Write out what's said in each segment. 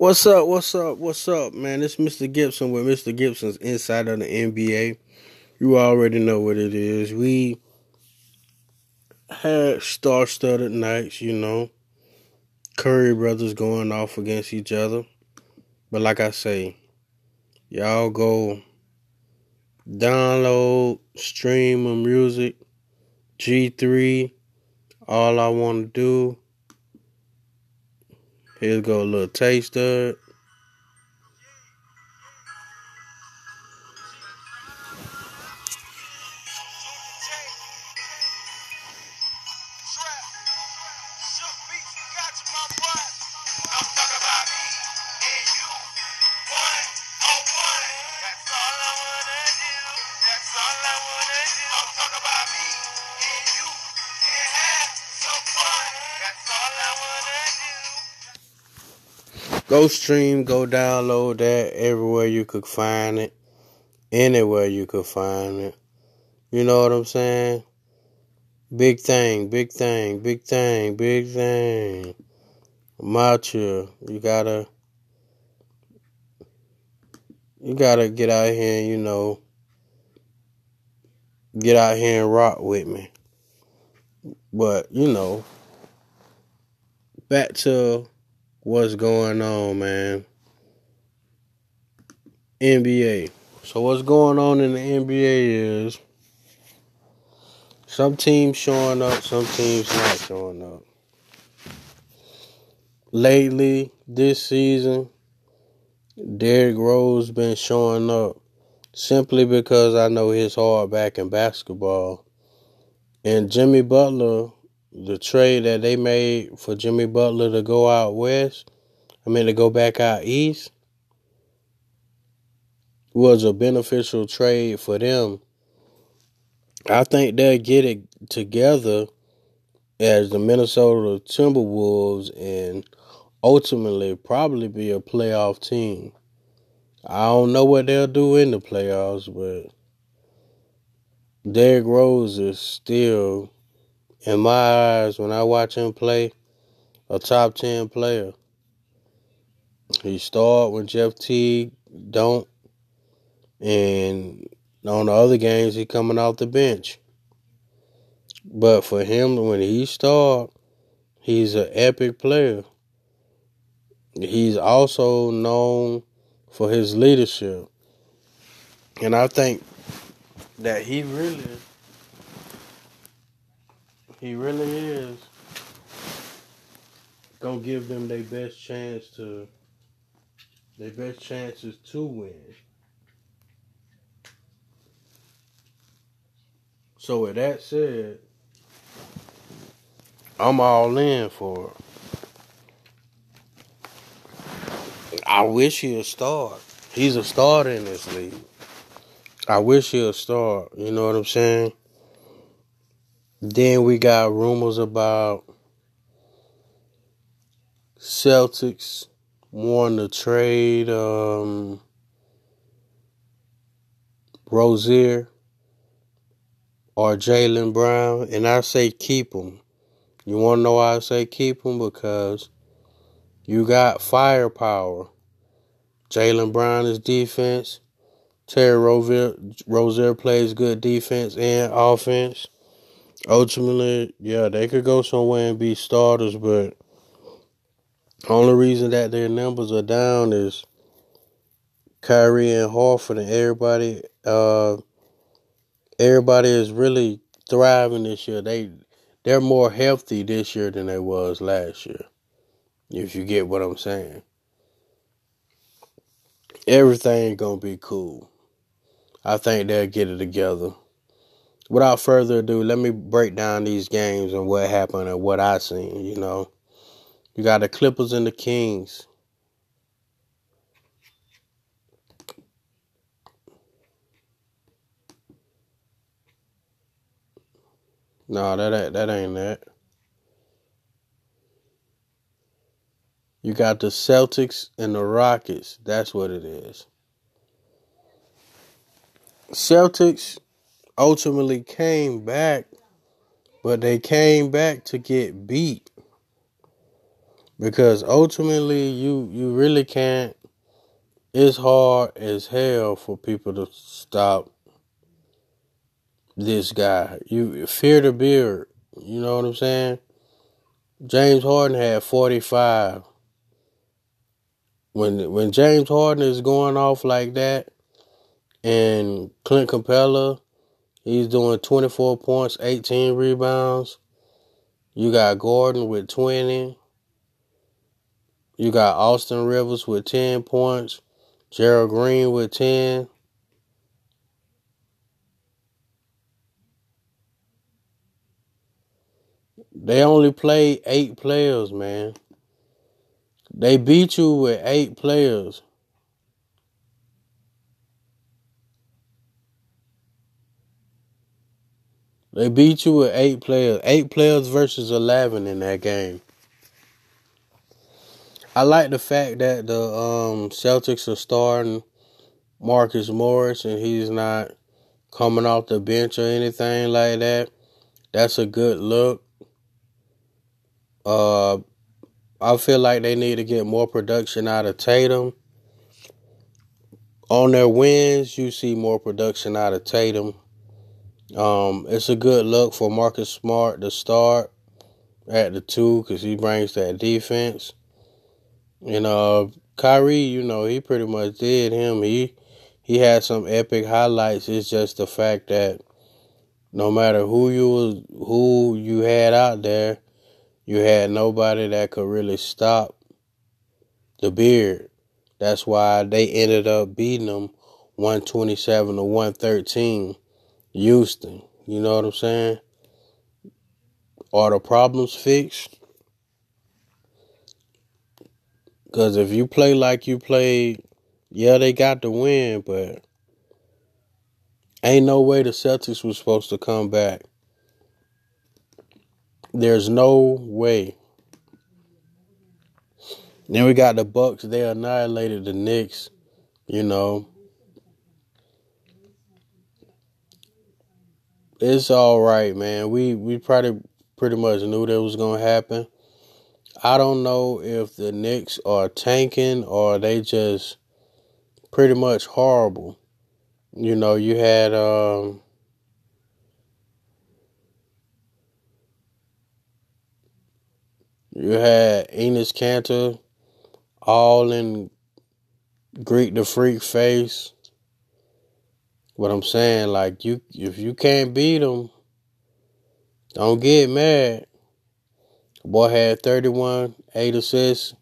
What's up? What's up? What's up, man? It's Mr. Gibson with Mr. Gibson's Inside of the NBA. You already know what it is. We had star studded nights, you know. Curry brothers going off against each other. But like I say, y'all go download, stream of music, G3. All I want to do Here's go a little taste of it. Go stream, go download that everywhere you could find it, anywhere you could find it. You know what I'm saying? Big thing, big thing, big thing, big thing. I'm out here. You gotta, you gotta get out here and, you know, get out here and rock with me. But, you know, back to what's going on, man. NBA. So what's going on in the NBA is some teams showing up, some teams not showing up. Lately, this season, Derrick Rose been showing up simply because I know his hard back in basketball. And Jimmy Butler the trade that they made for Jimmy Butler to go out west, I mean to go back out east, was a beneficial trade for them. I think they'll get it together as the Minnesota Timberwolves and ultimately probably be a playoff team. I don't know what they'll do in the playoffs, but Derrick Rose is still in my eyes, when I watch him play, a top 10 player. He started when Jeff Teague don't. And on the other games, he coming off the bench. But for him, when he start, he's an epic player. He's also known for his leadership. And I think that he really he really is gonna give them their best chance to their best chances to win. So with that said, I'm all in for it. I wish he'd start. He's a starter in this league. I wish he'd start. You know what I'm saying? Then we got rumors about Celtics wanting to trade um, Rozier or Jaylen Brown, and I say keep them. You want to know why I say keep them? Because you got firepower. Jaylen Brown is defense. Terry Rozier, plays good defense and offense ultimately, yeah, they could go somewhere and be starters, but only reason that their numbers are down is Kyrie and Horford and everybody. Uh, everybody is really thriving this year. They they're more healthy this year than they was last year. If you get what I'm saying. Everything gonna be cool. I think they'll get it together without further ado, let me break down these games and what happened and what I seen. You know, you got the Clippers and the Kings. No, that ain't, that ain't that. You got the Celtics and the Rockets. That's what it is. Celtics ultimately came back, but they came back to get beat. Because ultimately you you really can't it's hard as hell for people to stop this guy. You fear the beard. You know what I'm saying? James Harden had 45. When when James Harden is going off like that, and Clint Capela, he's doing 24 points, 18 rebounds. You got Gordon with 20. You got Austin Rivers with 10 points. Gerald Green with 10. They only play eight players, man. They beat you with eight players. They beat you with eight players. Eight players versus 11 in that game. I like the fact that the um, Celtics are starting Marcus Morris and he's not coming off the bench or anything like that. That's a good look. Uh, I feel like they need to get more production out of Tatum. On their wins, you see more production out of Tatum. Um, it's a good look for Marcus Smart to start at the two because he brings that defense. And uh, Kyrie, you know, he pretty much did him. He he had some epic highlights. It's just the fact that no matter who you was, who you had out there, you had nobody that could really stop the beard. That's why they ended up beating them 127 to 113 Houston. You know what I'm saying? Are the problems fixed? Because if you play like you played, yeah, they got the win, but ain't no way the Celtics was supposed to come back. There's no way. Then we got the Bucks. They annihilated the Knicks. You know, it's all right, man. We we probably pretty much knew that was gonna happen. I don't know if the Knicks are tanking or they just pretty much horrible. You know, you had um you had Enes Kanter all in Greek the Freak face. What I'm saying, like you, if you can't beat them, don't get mad. boy had 31, 8 assists,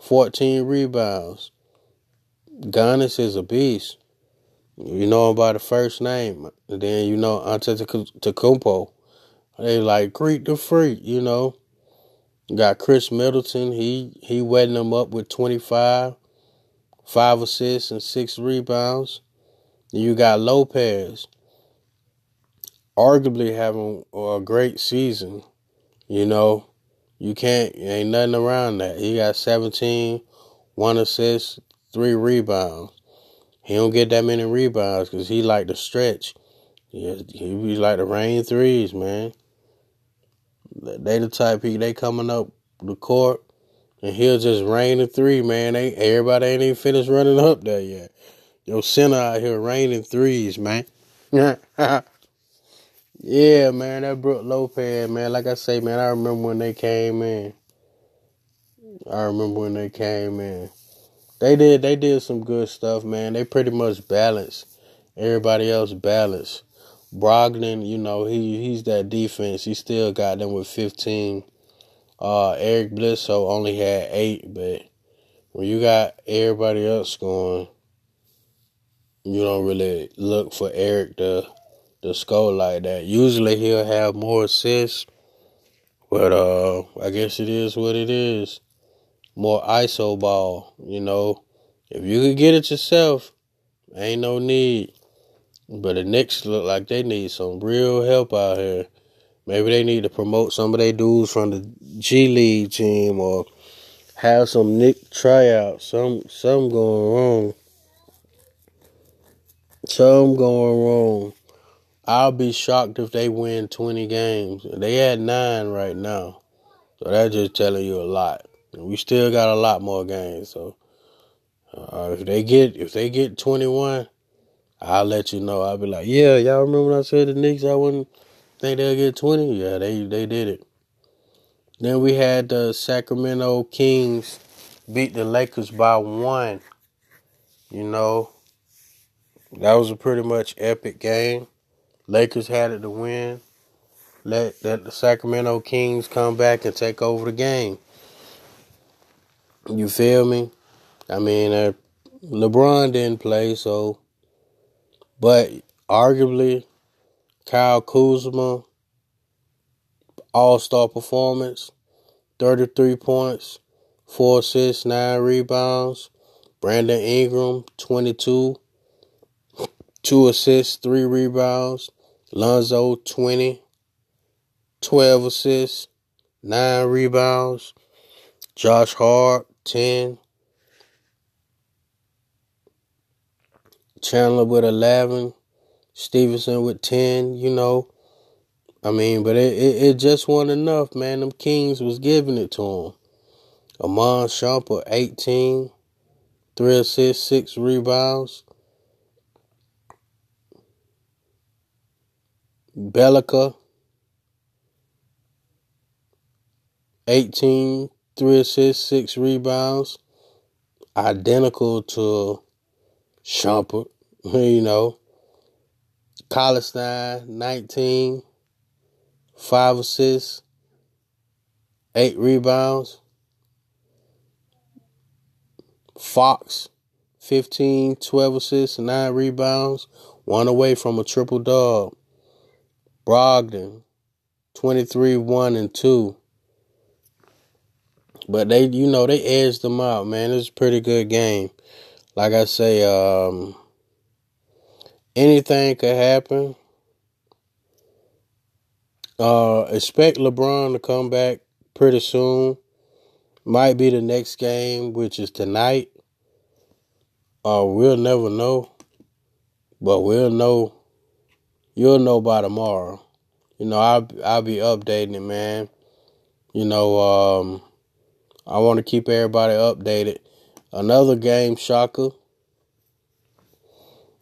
14 rebounds. Giannis is a beast. You know him by the first name. Then you know Antetokounmpo. They like Greek the Freak, you know. got Khris Middleton. He he wetting them up with 25, 5 assists and 6 rebounds. You got Lopez, arguably having a great season. You know, you can't, ain't nothing around that. He got 17, one assist, three rebounds. He don't get that many rebounds because he like to stretch. He be like to rain threes, man. They the type he they coming up the court and he'll just rain a three, man. They everybody ain't even finished running up there yet. Yo, center out here raining threes, man. yeah, man, that Brook Lopez, man. Like I say, man, I remember when they came in. I remember when they came in. They did they did some good stuff, man. They pretty much balanced. Everybody else balanced. Brogdon, you know, he he's that defense. He still got them with fifteen. Uh Eric Bledsoe only had eight, but when you got everybody else going, you don't really look for Eric to to score like that. Usually he'll have more assists, but uh, I guess it is what it is. More ISO ball, you know. If you could get it yourself, ain't no need. But the Knicks look like they need some real help out here. Maybe they need to promote some of their dudes from the G League team or have some Knick tryouts. Some some going wrong. Something going wrong. I'll be shocked if they win 20 games. They had nine right now. So that's just telling you a lot. We still got a lot more games. So uh, if they get if they get 21, I'll let you know. I'll be like, yeah, y'all remember when I said the Knicks? I wouldn't think they'll get 20. Yeah, they they did it. Then we had the Sacramento Kings beat the Lakers by one. You know, that was a pretty much epic game. Lakers had it to win. Let let the Sacramento Kings come back and take over the game. You feel me? I mean, uh, LeBron didn't play, so, but arguably, Kyle Kuzma, All Star performance, thirty three points, four assists, nine rebounds. Brandon Ingram, twenty two, two assists, three rebounds. Lonzo, 20, 12 assists, 9 rebounds. Josh Hart, 10. Chandler with 11. Stephenson with 10, you know. I mean, but it, it, it just wasn't enough, man. Them Kings was giving it to him. Iman Shumpert, 18. 3 assists, 6 rebounds. Bjelica, 18, 3 assists, 6 rebounds. Identical to Shumpert, you know. Cauley-Stein, 19, 5 assists, 8 rebounds. Fox, 15, 12 assists, 9 rebounds. One away from a triple dub. Brogdon, 23, 1 and 2. But they, you know, they edged them out, man. It's a pretty good game. Like I say, um, anything could happen. Uh, expect LeBron to come back pretty soon. Might be the next game, which is tonight. Uh, we'll never know. But we'll know you'll know by tomorrow. You know, I'll I'll be updating it, man. You know, um, I want to keep everybody updated. Another game shocker.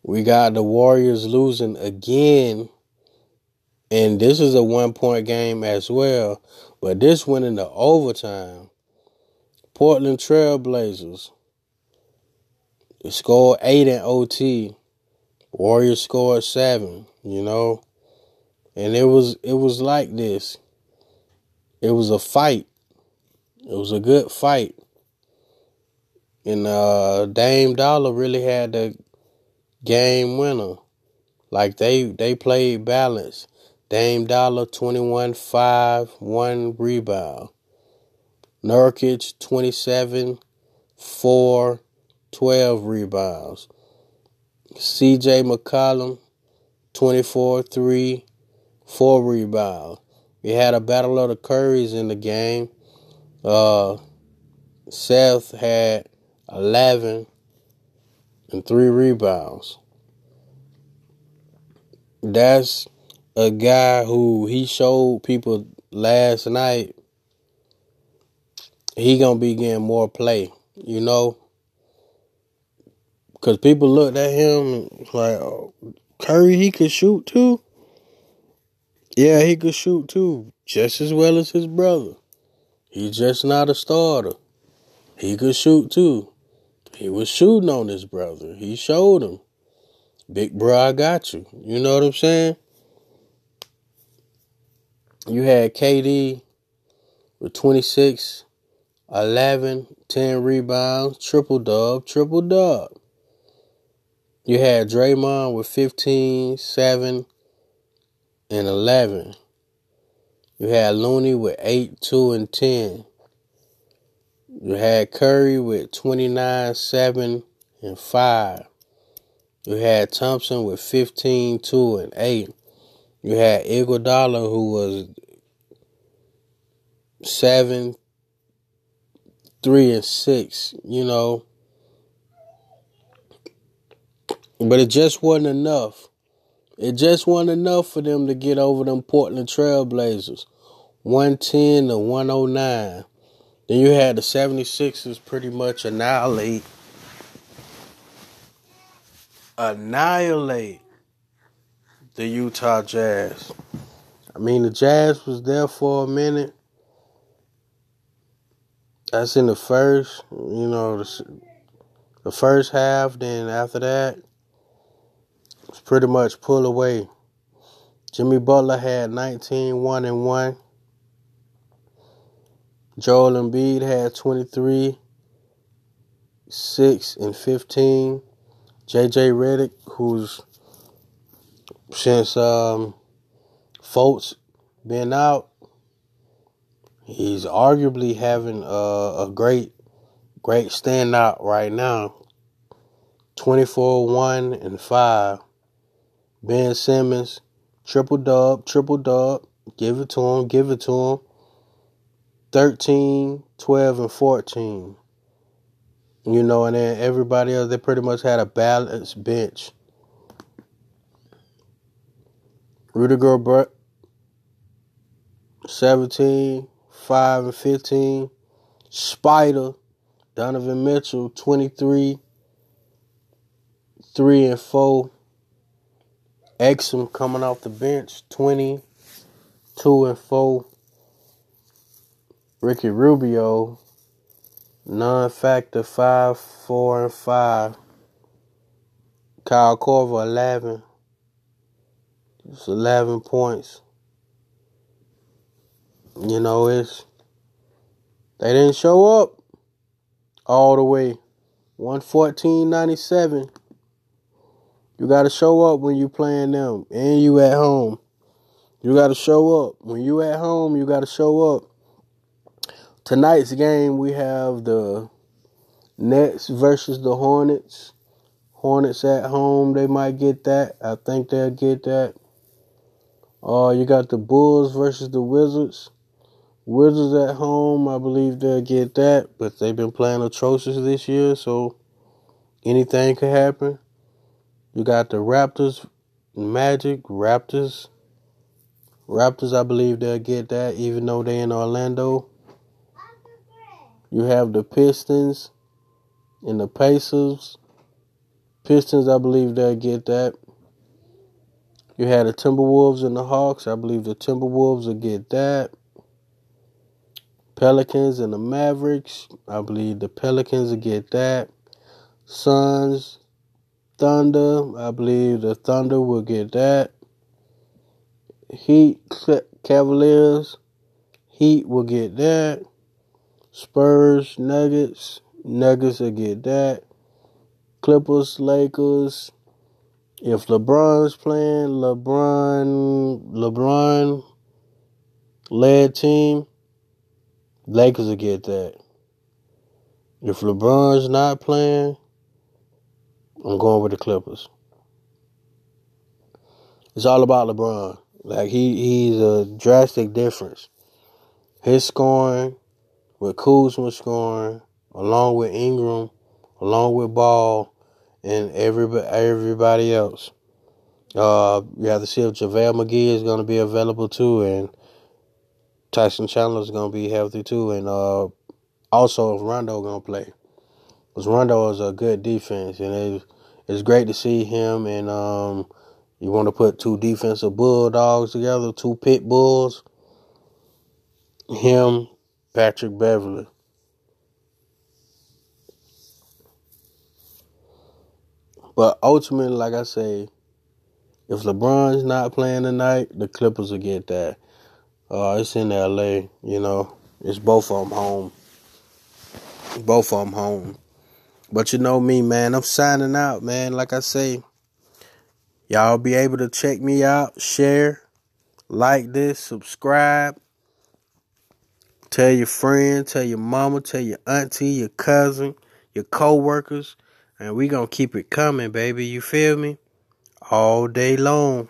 We got the Warriors losing again. And this is a one point game as well. But this went into overtime. Portland Trailblazers scored eight in OT. Warriors scored seven you know. And it was it was like this. It was a fight. It was a good fight. And uh Dame Dolla really had the game winner. Like they they played balance. Dame Dolla 21 5, 1 rebound. Nurkic 27 4, 12 rebounds. CJ McCollum 24 3, 4 rebounds. We had a battle of the Currys in the game. Uh, Seth had 11 and 3 rebounds. That's a guy who he showed people last night he gonna be getting more play, you know. Cause people looked at him like, oh, Curry, he could shoot too. Yeah, he could shoot too, just as well as his brother. He's just not a starter. He could shoot too. He was shooting on his brother. He showed him. Big bro, I got you. You know what I'm saying? You had KD with 26, 11, 10 rebounds, triple dub, triple dub. You had Draymond with 15, 7, and 11. You had Looney with 8, 2, and 10. You had Curry with 29, 7, and 5. You had Thompson with 15, 2, and 8. You had Iguodala who was 7, 3, and 6. You know, But it just wasn't enough. It just wasn't enough for them to get over them Portland Trailblazers. 110 to 109. Then you had the 76ers pretty much annihilate annihilate the Utah Jazz. I mean, the Jazz was there for a minute. That's in the first, you know, the, the first half. Then after that, pretty much pull away. Jimmy Butler had 19, 1 and 1. Joel Embiid had 23, 6 and 15. JJ Redick, who's since um, Fultz been out, he's arguably having a, a great, great standout right now. 24 1 and 5. Ben Simmons, triple dub, triple dub. Give it to him, give it to him. 13, 12, and 14. You know, and then everybody else, they pretty much had a balanced bench. Rudy Gobert, 17, 5, and 15. Spider, Donovan Mitchell, 23, 3 and 4. Exum coming off the bench, 20, 2 and 4. Ricky Rubio, non factor, 5, 4 and 5. Kyle Korver, 11. It's 11 points. You know, it's. They didn't show up all the way. 114.97. You got to show up when you playing them and you at home. You got to show up. When you at home, you got to show up. Tonight's game, we have the Nets versus the Hornets. Hornets at home, they might get that. I think they'll get that. Uh, you got the Bulls versus the Wizards. Wizards at home, I believe they'll get that, but they've been playing atrocious this year, so anything could happen. You got the Raptors, Magic, Raptors. Raptors, I believe they'll get that, even though they're in Orlando. You have the Pistons and the Pacers. Pistons, I believe they'll get that. You had the Timberwolves and the Hawks. I believe the Timberwolves will get that. Pelicans and the Mavericks. I believe the Pelicans will get that. Suns, Thunder. I believe the Thunder will get that. Heat, Cavaliers. Heat will get that. Spurs, Nuggets. Nuggets will get that. Clippers, Lakers. If LeBron's playing, LeBron, LeBron led team, Lakers will get that. If LeBron's not playing, I'm going with the Clippers. It's all about LeBron. Like he he's a drastic difference. His scoring, with Kuzma scoring, along with Ingram, along with Ball, and everybody everybody else. Uh, you have to see if JaVale McGee is going to be available too, and Tyson Chandler is going to be healthy too, and uh, also if Rondo going to play. Because Rondo is a good defense, and it's, it's great to see him. And um, you want to put two defensive bulldogs together, two pit bulls. Him Patrick Beverley. But ultimately, like I say, if LeBron's not playing tonight, the Clippers will get that. Uh, it's in LA, you know. It's both of them home. Both of them home. But you know me, man. I'm signing out, man. Like I say, y'all be able to check me out, share, like this, subscribe. Tell your friend, tell your mama, tell your auntie, your cousin, your co-workers, and we gonna keep it coming, baby. You feel me? All day long.